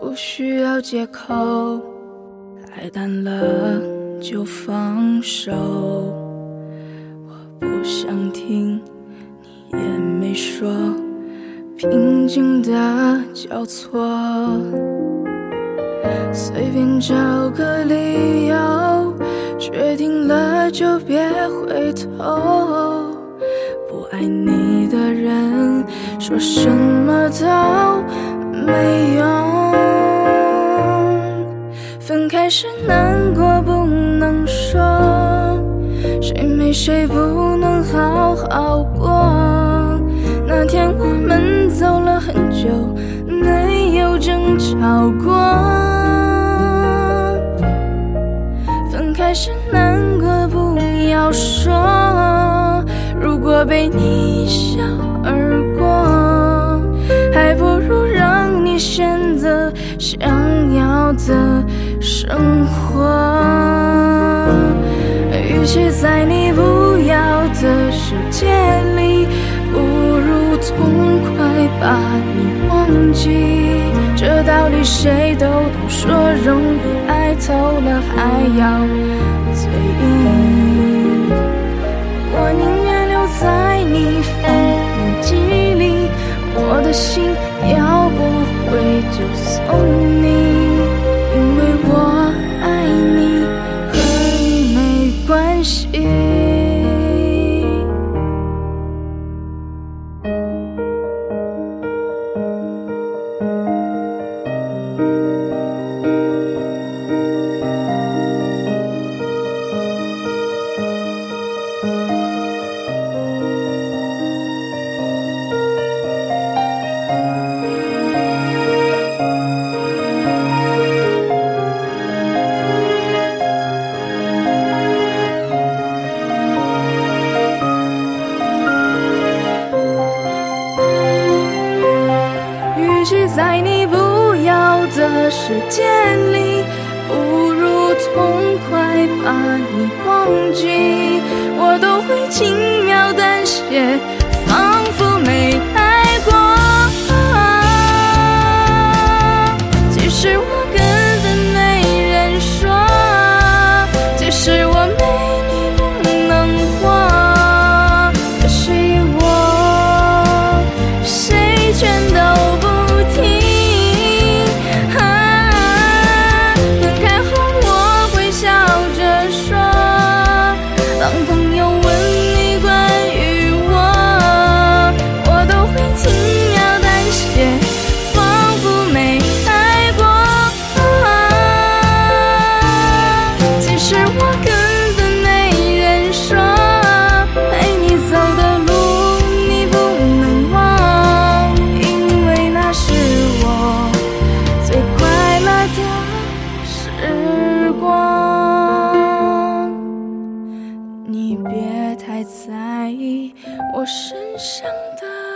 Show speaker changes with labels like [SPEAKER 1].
[SPEAKER 1] 不需要借口，爱淡了就放手。我不想听，你也没说，平静的交错，随便找个理由，决定了就别回头。不爱你的人，说什么都没用。分开时难过不能说，谁没谁不能好好过。那天我好过。分开时难过不要说，如果被你一笑而过，还不如让你选择想要的生活。与其在你不要的世界里，不如痛快把你忘记。这道理谁都懂，说容易，爱透了还要嘴硬。我宁愿留在你封印记忆里，我的心要不回就送你，因为我爱你，和你没关系。在你不要的世界里，不如痛快把你忘记。我都会轻描淡写，别太在意我身上的